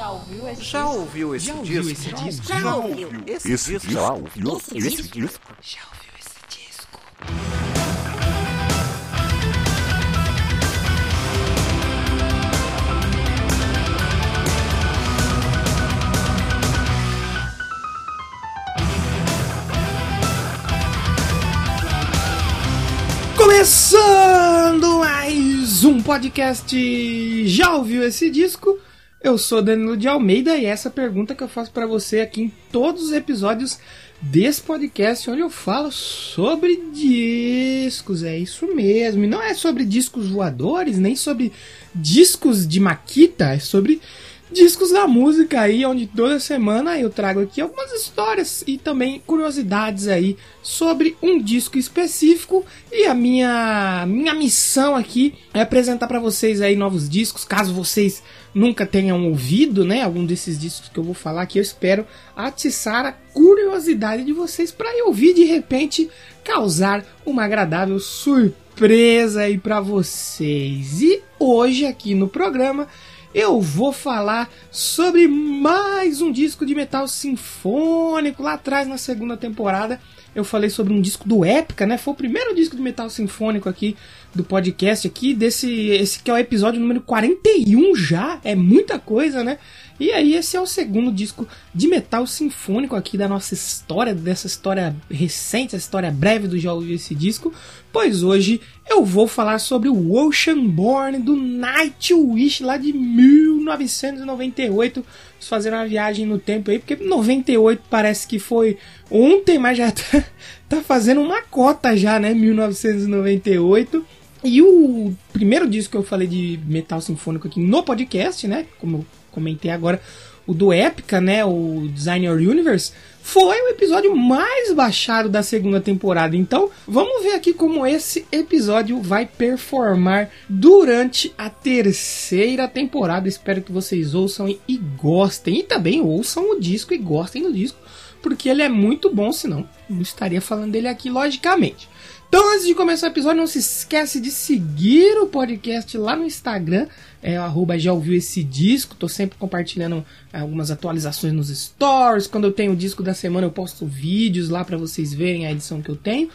Já ouviu esse Já disco? ouviu esse Já ouviu disco? esse disco? Já ouviu esse Esse disco? já ouviu Esse esse disco? disco? Já ouviu esse disco? Começando mais um podcast. Já ouviu esse disco? Eu sou Danilo de Almeida e essa é pergunta que eu faço pra você aqui em todos os episódios desse podcast onde eu falo sobre discos. É isso mesmo. E não é sobre discos voadores, nem sobre discos de Maquita, é sobre discos da música aí, onde toda semana eu trago aqui algumas histórias e também curiosidades aí sobre um disco específico e a minha minha missão aqui é apresentar para vocês aí novos discos, caso vocês nunca tenham ouvido, né, algum desses discos que eu vou falar aqui, eu espero atiçar a curiosidade de vocês para eu ouvir de repente causar uma agradável surpresa aí para vocês. E hoje aqui no programa eu vou falar sobre mais um disco de metal sinfônico. Lá atrás, na segunda temporada, eu falei sobre um disco do Épica, né? Foi o primeiro disco de metal sinfônico aqui do podcast aqui, desse esse que é o episódio número 41 já, é muita coisa, né? E aí esse é o segundo disco de metal sinfônico aqui da nossa história, dessa história recente, essa história breve do Já Ouviu Esse Disco, pois hoje eu vou falar sobre o Oceanborn do Nightwish lá de 1998. Vamos fazer uma viagem no tempo aí, porque 98 parece que foi ontem, mas já tá, tá fazendo uma cota já, né? 1998. E o primeiro disco que eu falei de metal sinfônico aqui no podcast, né? Como comentei agora, o do Epica, né? O Design Your Universe, foi o episódio mais baixado da segunda temporada. Então, vamos ver aqui como esse episódio vai performar durante a terceira temporada. Espero que vocês ouçam e, e gostem. E também ouçam o disco e gostem do disco, porque ele é muito bom, senão não estaria falando dele aqui, logicamente. Então, antes de começar o episódio, não se esquece de seguir o podcast lá no Instagram, é arroba já ouviu esse disco. Tô sempre compartilhando é, algumas atualizações nos stories. Quando eu tenho o disco da semana, eu posto vídeos lá para vocês verem a edição que eu tenho.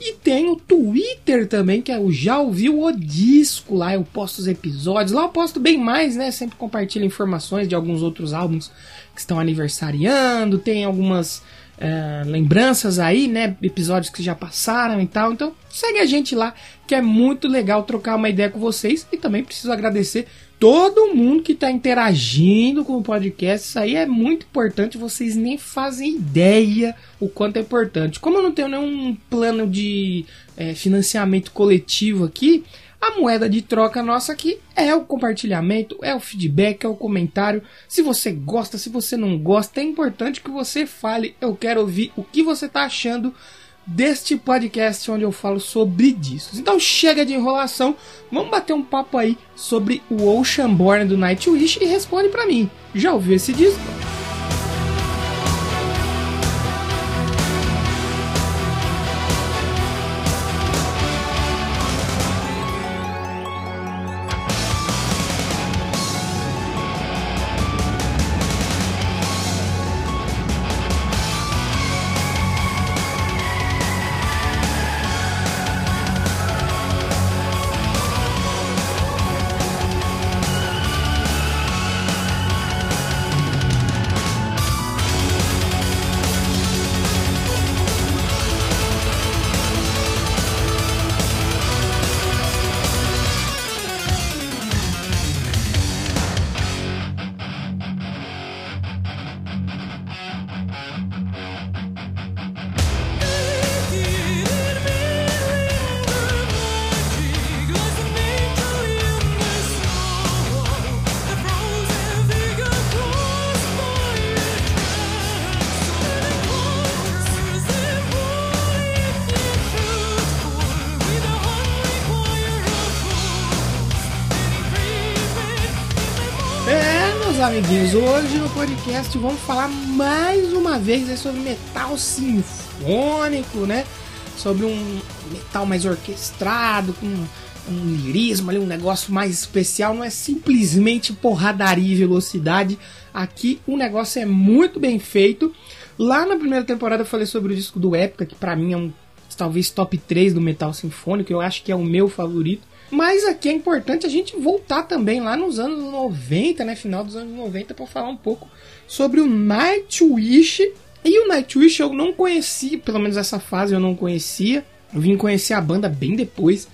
E tem o Twitter também, que é o Já Ouviu o Disco. Lá eu posto os episódios. Lá eu posto bem mais, né? Sempre compartilho informações de alguns outros álbuns que estão aniversariando. Tem algumas é, lembranças aí, né? Episódios que já passaram e tal. Então segue a gente lá, que é muito legal trocar uma ideia com vocês. E também preciso agradecer todo mundo que está interagindo com o podcast. Isso aí é muito importante. Vocês nem fazem ideia o quanto é importante. Como eu não tenho nenhum plano de é, financiamento coletivo aqui. A moeda de troca nossa aqui é o compartilhamento, é o feedback, é o comentário. Se você gosta, se você não gosta, é importante que você fale. Eu quero ouvir o que você está achando deste podcast onde eu falo sobre discos. Então chega de enrolação, vamos bater um papo aí sobre o Oceanborn do Nightwish e responde para mim. Já ouviu esse disco? Amiguinhos, hoje no podcast vamos falar mais uma vez sobre metal sinfônico, né? Sobre um metal mais orquestrado, com um lirismo ali, um negócio mais especial, não é simplesmente porradaria e velocidade. Aqui o negócio é muito bem feito. Lá na primeira temporada eu falei sobre o disco do Época, que para mim é um talvez top 3 do metal sinfônico, eu acho que é o meu favorito. Mas aqui é importante a gente voltar também lá nos anos 90, né, final dos anos 90 para falar um pouco sobre o Nightwish. E o Nightwish eu não conhecia, pelo menos essa fase eu não conhecia. Eu vim conhecer a banda bem depois,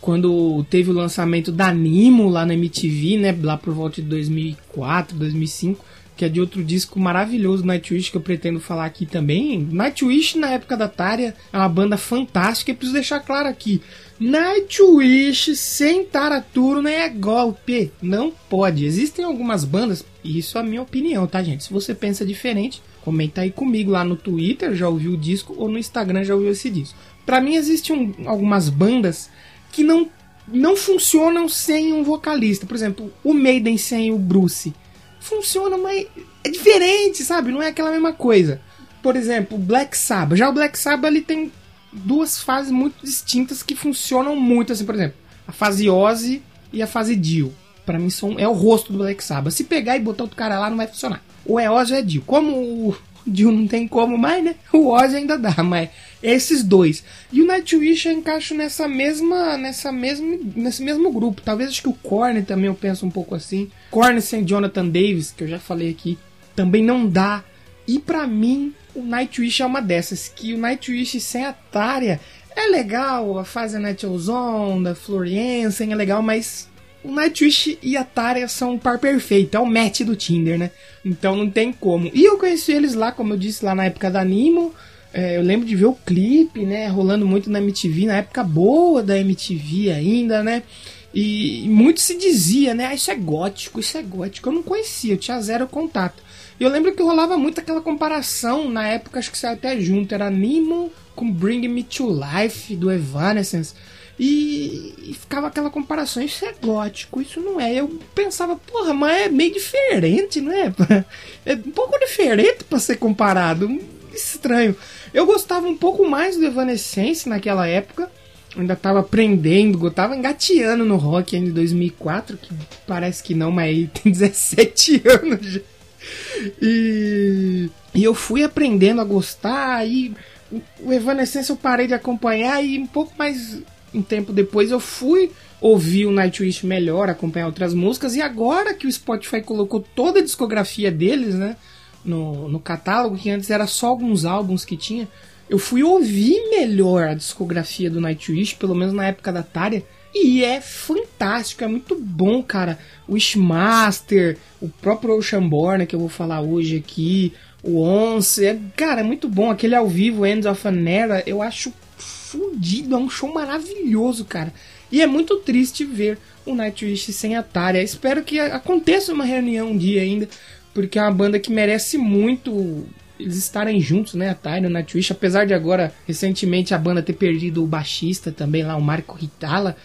quando teve o lançamento da Nimo lá na MTV, né, lá por volta de 2004, 2005 que é de outro disco maravilhoso Nightwish que eu pretendo falar aqui também. Nightwish na época da Tária é uma banda fantástica e preciso deixar claro aqui. Nightwish sem Taraturo nem é golpe, não pode. Existem algumas bandas, isso é a minha opinião, tá gente? Se você pensa diferente, comenta aí comigo lá no Twitter, já ouviu o disco, ou no Instagram já ouviu esse disco. Para mim existem algumas bandas que não não funcionam sem um vocalista. Por exemplo, o Maiden sem o Bruce funciona, mas é diferente, sabe? Não é aquela mesma coisa. Por exemplo, Black Sabbath. Já o Black Sabbath ele tem duas fases muito distintas que funcionam muito, assim, por exemplo, a fase Ozzy e a fase Dio. Para mim são, é o rosto do Black Sabbath. Se pegar e botar outro cara lá não vai funcionar. Ou é Ozzy ou é Dio. Como o Dio não tem como mais, né? O Ozzy ainda dá, mas esses dois. E o Nightwish eu encaixo nessa mesma, nessa mesma, nesse mesmo grupo. Talvez acho que o Korn também eu penso um pouco assim. Korn sem Jonathan Davis, que eu já falei aqui, também não dá. E para mim, o Nightwish é uma dessas, que o Nightwish sem a Tária é legal, a fase Night Ozone, da Floriansen é legal, mas o Nightwish e a Tária são um par perfeito, é o match do Tinder, né? Então não tem como. E eu conheci eles lá, como eu disse, lá na época da Nimo. É, eu lembro de ver o clipe, né? Rolando muito na MTV, na época boa da MTV ainda, né? E, muito se dizia, né? Ah, isso é gótico, isso é gótico. Eu não conhecia, eu tinha zero contato. E eu lembro que rolava muito aquela comparação, na época acho que saiu até junto, era Nemo com Bring Me to Life do Evanescence. E, e, ficava aquela comparação, isso é gótico, isso não é. Eu pensava, porra, mas é meio diferente, não é? É um pouco diferente para ser comparado. Estranho. Eu gostava um pouco mais do Evanescence naquela época. Ainda tava aprendendo, eu tava engateando no rock ainda em 2004, que parece que não, mas tem 17 anos já. E, e eu fui aprendendo a gostar, e o Evanescence eu parei de acompanhar, e um pouco mais um tempo depois eu fui ouvir o Nightwish melhor, acompanhar outras músicas, e agora que o Spotify colocou toda a discografia deles, né, no, no catálogo, que antes era só alguns álbuns que tinha, eu fui ouvir melhor a discografia do Nightwish, pelo menos na época da Tária, e é fantástico, é muito bom, cara. O Wishmaster, o próprio Oceanborn, que eu vou falar hoje aqui, o Once, é, cara, é muito bom. Aquele ao vivo, End of an Era, eu acho fudido, é um show maravilhoso, cara. E é muito triste ver o Nightwish sem a Tária. Espero que aconteça uma reunião um dia ainda, porque é uma banda que merece muito eles estarem juntos, né? A Tária e o Nightwish, apesar de agora, recentemente, a banda ter perdido o baixista também lá, o Marco Ritala.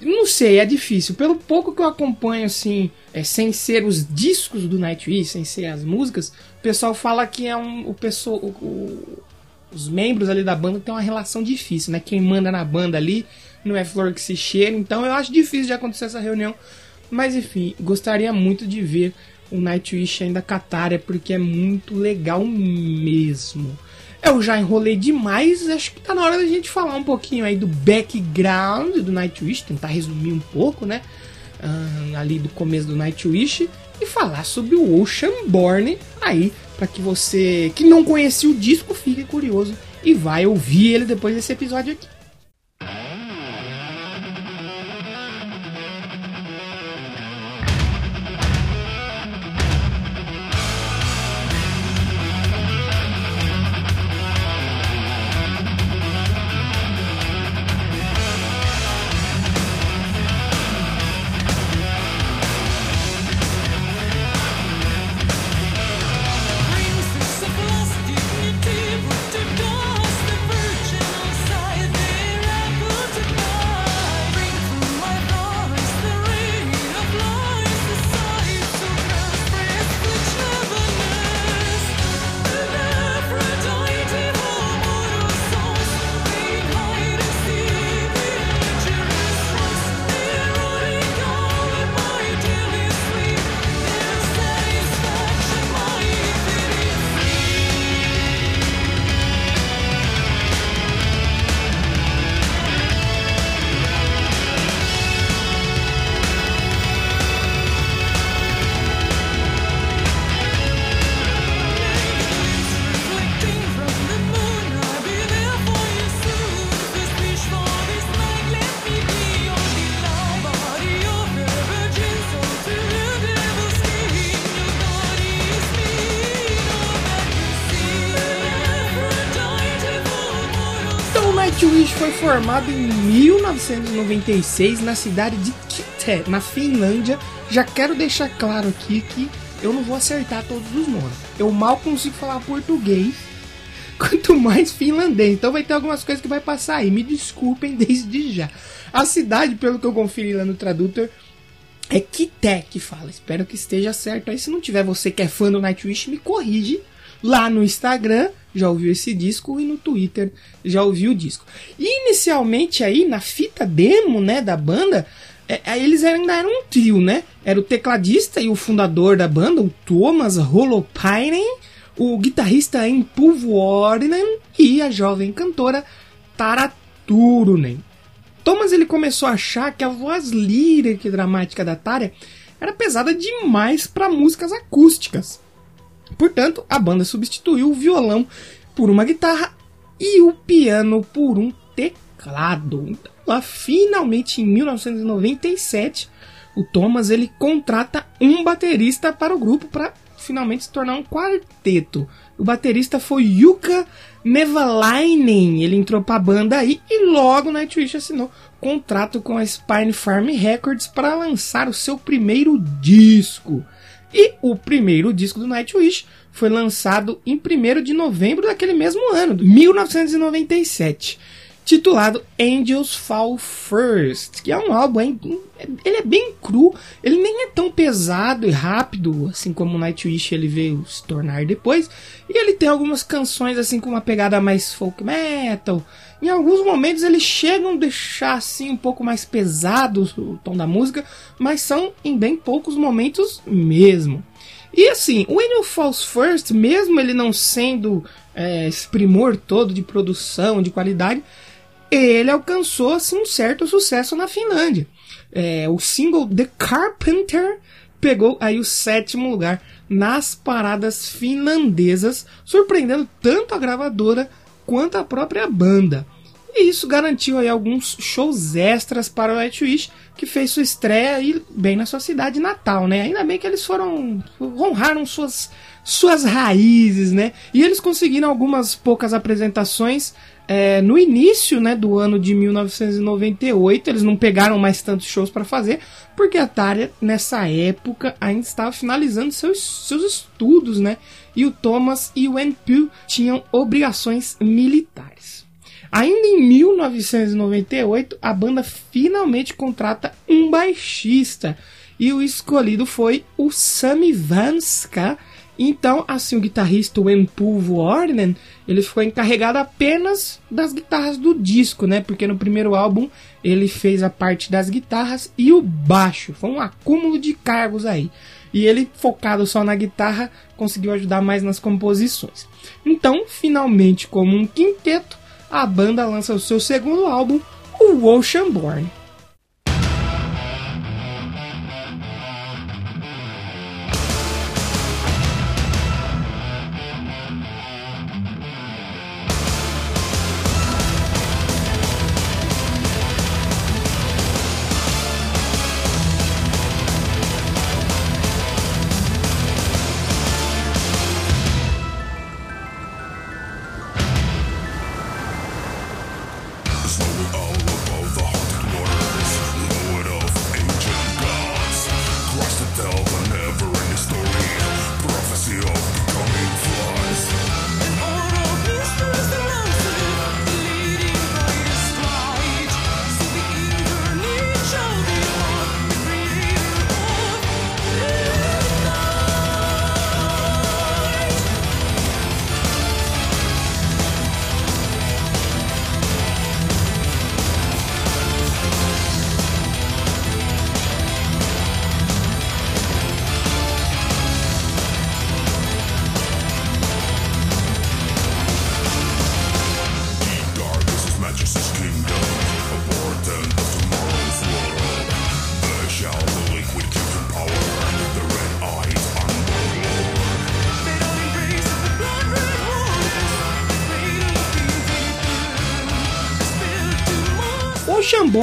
Não sei, é difícil. Pelo pouco que eu acompanho, assim, é, sem ser os discos do Nightwish, sem ser as músicas, o pessoal fala que é um. O, pessoal, o, o os membros ali da banda têm uma relação difícil, né? Quem manda na banda ali não é flor que se cheira, então eu acho difícil de acontecer essa reunião. Mas enfim, gostaria muito de ver o Nightwish ainda Catária, porque é muito legal mesmo. Eu já enrolei demais, acho que tá na hora da gente falar um pouquinho aí do background do Nightwish, tentar resumir um pouco, né? Uh, ali do começo do Nightwish e falar sobre o Oceanborn aí para que você que não conhecia o disco fique curioso e vai ouvir ele depois desse episódio aqui. Nightwish foi formado em 1996 na cidade de Kite, na Finlândia. Já quero deixar claro aqui que eu não vou acertar todos os nomes. Eu mal consigo falar português, quanto mais finlandês. Então vai ter algumas coisas que vai passar aí. Me desculpem desde já. A cidade, pelo que eu conferi lá no tradutor, é Kite que fala. Espero que esteja certo aí. Se não tiver você que é fã do Nightwish, me corrige lá no Instagram já ouviu esse disco e no Twitter já ouviu o disco. E inicialmente aí na fita demo, né, da banda, é, é, eles ainda eram um trio, né? Era o tecladista e o fundador da banda, o Thomas Holopainen, o guitarrista Empu Vuorinen e a jovem cantora Tara Turunen. Thomas ele começou a achar que a voz lírica e dramática da Tara era pesada demais para músicas acústicas. Portanto, a banda substituiu o violão por uma guitarra e o piano por um teclado. Então, lá, finalmente em 1997, o Thomas ele contrata um baterista para o grupo para finalmente se tornar um quarteto. O baterista foi Yuka Nevalainen. Ele entrou para a banda aí e logo Nightwish assinou contrato com a Spine Farm Records para lançar o seu primeiro disco. E o primeiro disco do Nightwish foi lançado em 1 de novembro daquele mesmo ano, 1997, titulado Angels Fall First, que é um álbum, hein? ele é bem cru, ele nem é tão pesado e rápido, assim como o Nightwish ele veio se tornar depois, e ele tem algumas canções assim com uma pegada mais folk metal, em alguns momentos eles chegam a deixar assim um pouco mais pesado o tom da música, mas são em bem poucos momentos mesmo. E assim, o You Falls First, mesmo ele não sendo é, esse primor todo de produção, de qualidade, ele alcançou assim, um certo sucesso na Finlândia. É, o single The Carpenter pegou aí o sétimo lugar nas paradas finlandesas, surpreendendo tanto a gravadora quanto a própria banda. E isso garantiu aí alguns shows extras para o Nightwish, que fez sua estreia aí bem na sua cidade natal, né? Ainda bem que eles foram honraram suas suas raízes, né? E eles conseguiram algumas poucas apresentações é, no início né, do ano de 1998. Eles não pegaram mais tantos shows para fazer, porque a Tária, nessa época, ainda estava finalizando seus, seus estudos, né? E o Thomas e o Enpu tinham obrigações militares. Ainda em 1998, a banda finalmente contrata um baixista e o escolhido foi o Sami Vanska. Então, assim, o guitarrista Empu Vuornen, ele ficou encarregado apenas das guitarras do disco, né? Porque no primeiro álbum ele fez a parte das guitarras e o baixo. Foi um acúmulo de cargos aí. E ele, focado só na guitarra, conseguiu ajudar mais nas composições. Então, finalmente, como um quinteto, a banda lança o seu segundo álbum, o Oceanborn.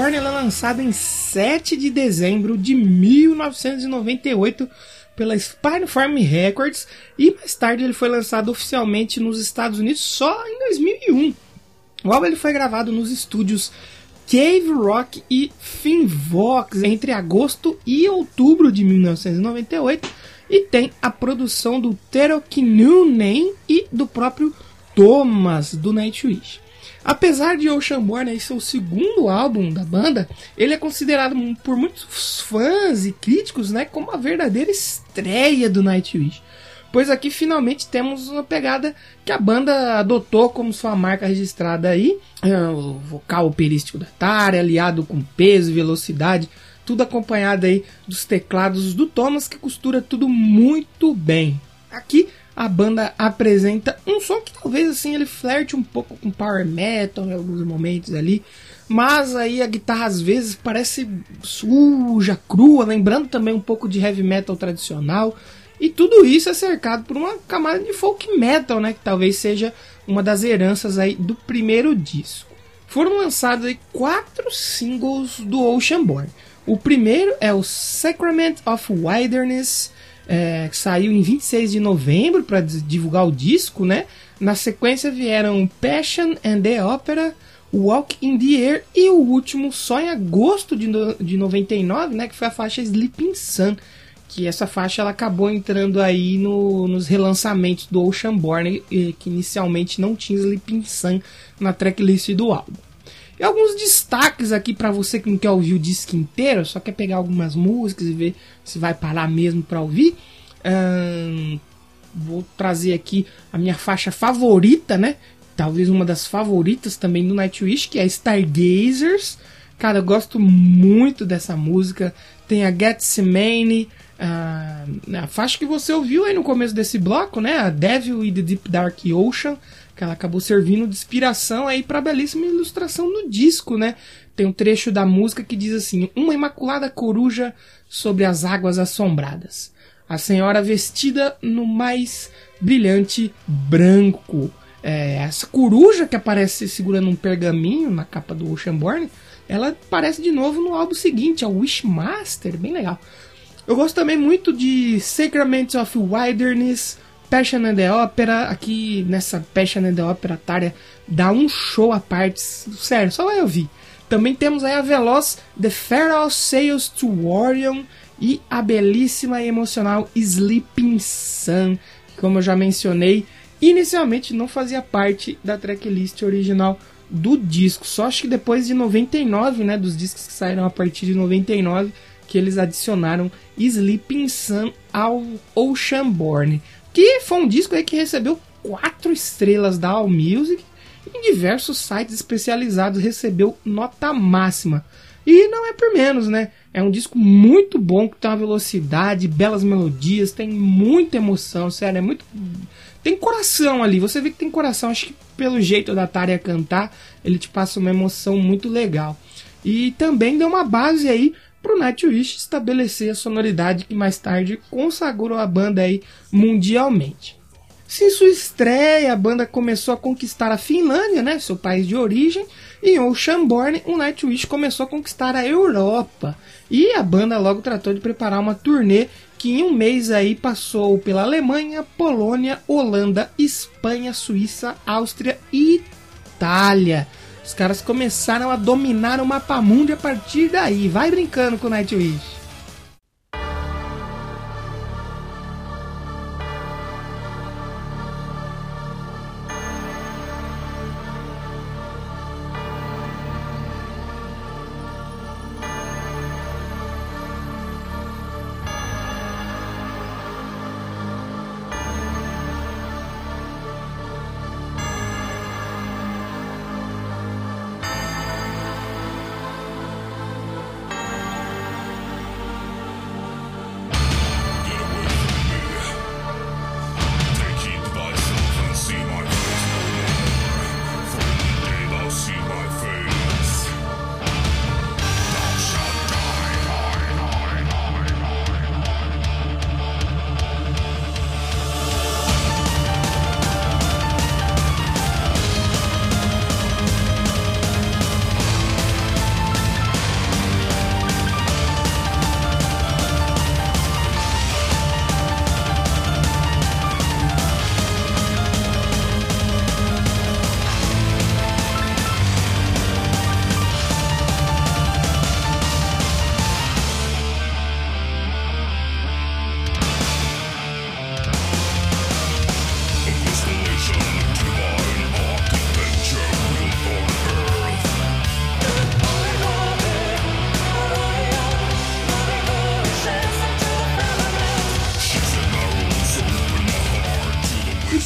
Born é lançada em 7 de dezembro de 1998 pela Spine Farm Records e mais tarde ele foi lançado oficialmente nos Estados Unidos só em 2001. O álbum ele foi gravado nos estúdios Cave Rock e Finvox entre agosto e outubro de 1998 e tem a produção do Tero Kinnunen e do próprio Thomas do Nightwish. Apesar de Oceanborn ser o segundo álbum da banda, ele é considerado por muitos fãs e críticos né, como a verdadeira estreia do Nightwish. Pois aqui finalmente temos uma pegada que a banda adotou como sua marca registrada aí, é, o vocal operístico da Tara, aliado com peso e velocidade, tudo acompanhado aí dos teclados do Thomas que costura tudo muito bem. Aqui a banda apresenta um som que talvez assim ele flerte um pouco com power metal em alguns momentos ali, mas aí a guitarra às vezes parece suja, crua, lembrando também um pouco de heavy metal tradicional. E tudo isso é cercado por uma camada de folk metal, né, que talvez seja uma das heranças aí do primeiro disco. Foram lançados aí quatro singles do Oceanborn. O primeiro é o Sacrament of Wilderness, é, saiu em 26 de novembro para divulgar o disco, né? Na sequência vieram Passion and the Opera, Walk in the Air e o último só em agosto de, no, de 99, né? Que foi a faixa Sleeping Sun. Que essa faixa ela acabou entrando aí no, nos relançamentos do Oceanborn, que inicialmente não tinha Sleeping Sun na tracklist do álbum. E alguns destaques aqui para você que não quer ouvir o disco inteiro, só quer pegar algumas músicas e ver se vai parar mesmo para ouvir. Hum, vou trazer aqui a minha faixa favorita, né? Talvez uma das favoritas também do Nightwish, que é Stargazers. Cara, eu gosto muito dessa música. Tem a Getsemane, uh, a faixa que você ouviu aí no começo desse bloco, né? A Devil in the Deep Dark Ocean que ela acabou servindo de inspiração aí para a belíssima ilustração no disco, né? Tem um trecho da música que diz assim: Uma imaculada coruja sobre as águas assombradas. A senhora vestida no mais brilhante branco. É, essa coruja que aparece segurando um pergaminho na capa do Oceanborn, ela aparece de novo no álbum seguinte, o Wishmaster, bem legal. Eu gosto também muito de Sacraments of Wilderness, Passion and the Opera, aqui nessa Passion and the Opera Tária, dá um show à parte, sério, só vai ouvir. Também temos aí a veloz The Feral Sails to Orion e a belíssima e emocional Sleeping Sun, que como eu já mencionei, inicialmente não fazia parte da tracklist original do disco. Só acho que depois de 99, né, dos discos que saíram a partir de 99, que eles adicionaram Sleeping Sun ao Oceanborn que foi um disco aí que recebeu quatro estrelas da All Music em diversos sites especializados recebeu nota máxima. E não é por menos, né? É um disco muito bom, que tem uma velocidade, belas melodias, tem muita emoção, sério, é muito. Tem coração ali, você vê que tem coração, acho que pelo jeito da Tária cantar, ele te passa uma emoção muito legal. E também deu uma base aí para o Nightwish estabelecer a sonoridade que mais tarde consagrou a banda aí mundialmente. Se em sua estreia a banda começou a conquistar a Finlândia, né, seu país de origem, e em Oceanborn o Nightwish começou a conquistar a Europa. E a banda logo tratou de preparar uma turnê que em um mês aí passou pela Alemanha, Polônia, Holanda, Espanha, Suíça, Áustria e Itália. Os caras começaram a dominar o mapa mundo a partir daí. Vai brincando com o Nightwish.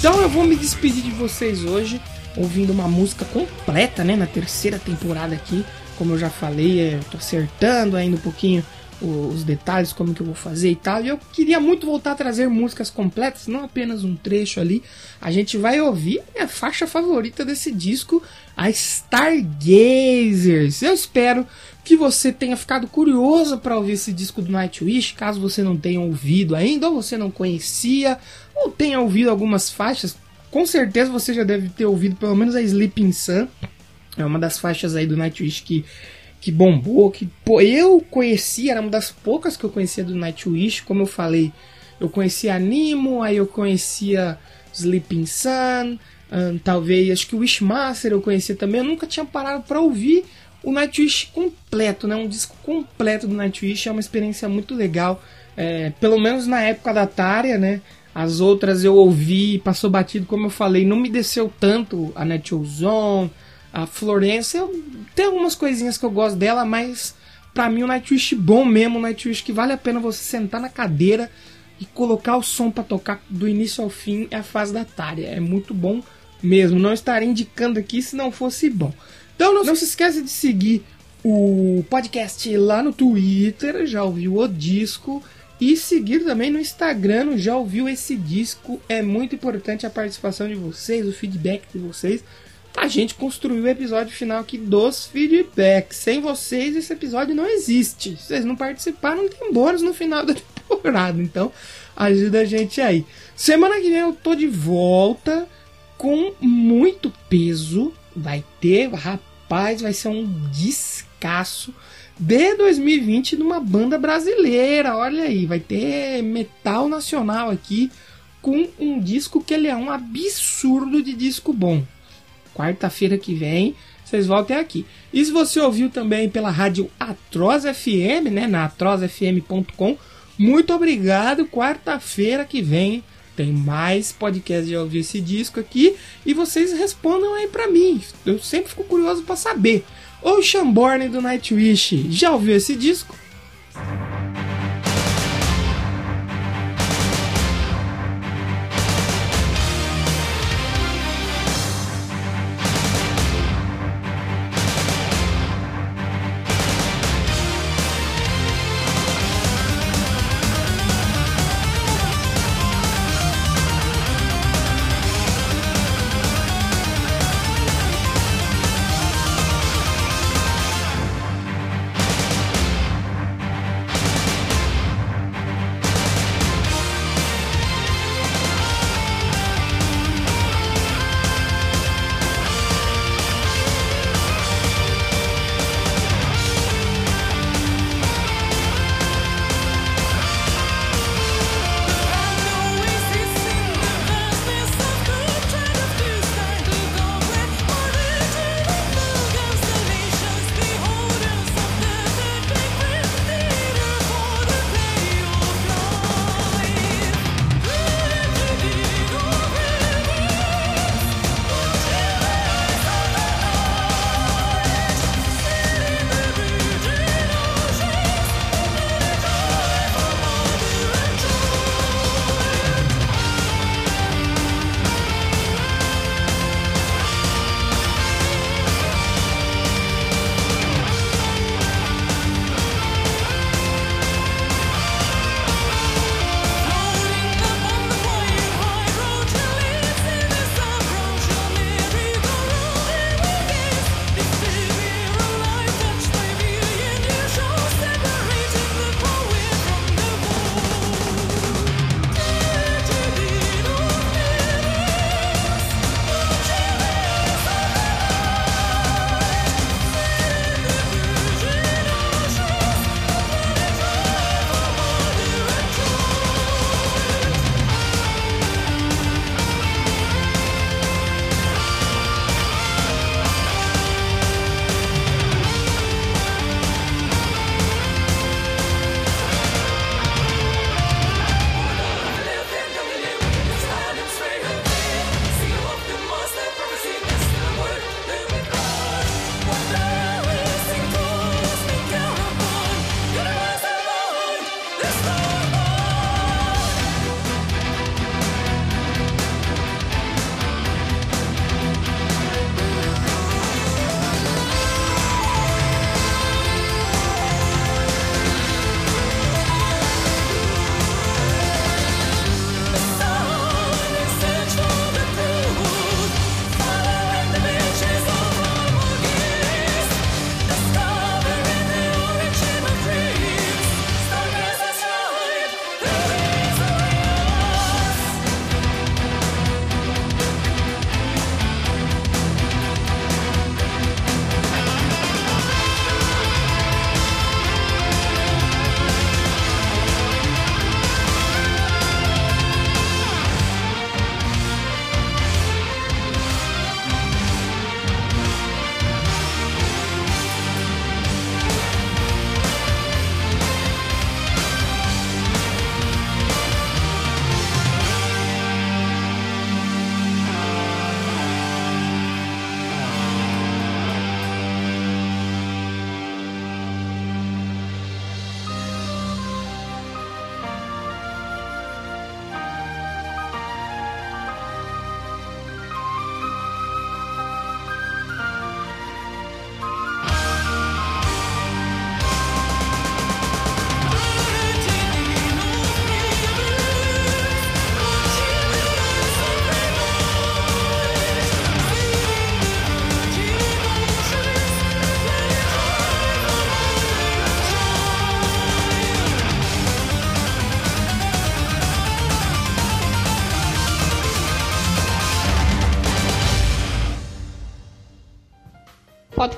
Então eu vou me despedir de vocês hoje ouvindo uma música completa, né, na terceira temporada aqui. Como eu já falei, é, eu tô acertando ainda um pouquinho os detalhes, como que eu vou fazer e tal. E eu queria muito voltar a trazer músicas completas, não apenas um trecho ali. A gente vai ouvir a faixa favorita desse disco, a Stargazers. Eu espero que você tenha ficado curioso para ouvir esse disco do Nightwish, caso você não tenha ouvido ainda, ou você não conhecia, ou tenha ouvido algumas faixas. Com certeza você já deve ter ouvido pelo menos a Sleeping Sun. É uma das faixas aí do Nightwish que, que bombou, que pô, eu conhecia, era uma das poucas que eu conhecia do Nightwish, como eu falei. Eu conhecia Animo, aí eu conhecia Sleeping Sun, talvez, acho que o Wishmaster eu conhecia também. Eu nunca tinha parado para ouvir o Nightwish completo, né? Um disco completo do Nightwish é uma experiência muito legal. É, pelo menos na época da Tária, né? As outras eu ouvi, passou batido, como eu falei, não me desceu tanto a Zone, a Florence. Eu, tem algumas coisinhas que eu gosto dela, mas para mim o Nightwish bom mesmo, o Nightwish que vale a pena você sentar na cadeira e colocar o som para tocar do início ao fim é a fase da Tária. É muito bom mesmo. Não estaria indicando aqui se não fosse bom. Então não, não se esqueça de seguir o podcast lá no Twitter, já ouviu o disco, e seguir também no Instagram, já ouviu esse disco. É muito importante a participação de vocês, o feedback de vocês. A gente construiu o episódio final aqui dos feedbacks. Sem vocês, esse episódio não existe. Se vocês não participaram, não tem bônus no final da temporada. Então, ajuda a gente aí. Semana que vem eu tô de volta com muito peso vai ter, rapaz, vai ser um descasso de 2020 numa banda brasileira. Olha aí, vai ter metal nacional aqui com um disco que ele é um absurdo de disco bom. Quarta-feira que vem, vocês voltem aqui. E se você ouviu também pela rádio Atroz FM, né, na atrozfm.com, muito obrigado. Quarta-feira que vem tem mais podcast de ouvir esse disco aqui e vocês respondam aí para mim. Eu sempre fico curioso para saber. Ocean Born do Nightwish, já ouviu esse disco?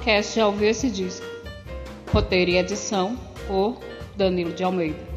Podcast Já Ouviu Esse Disco. Roteiro e edição por Danilo de Almeida.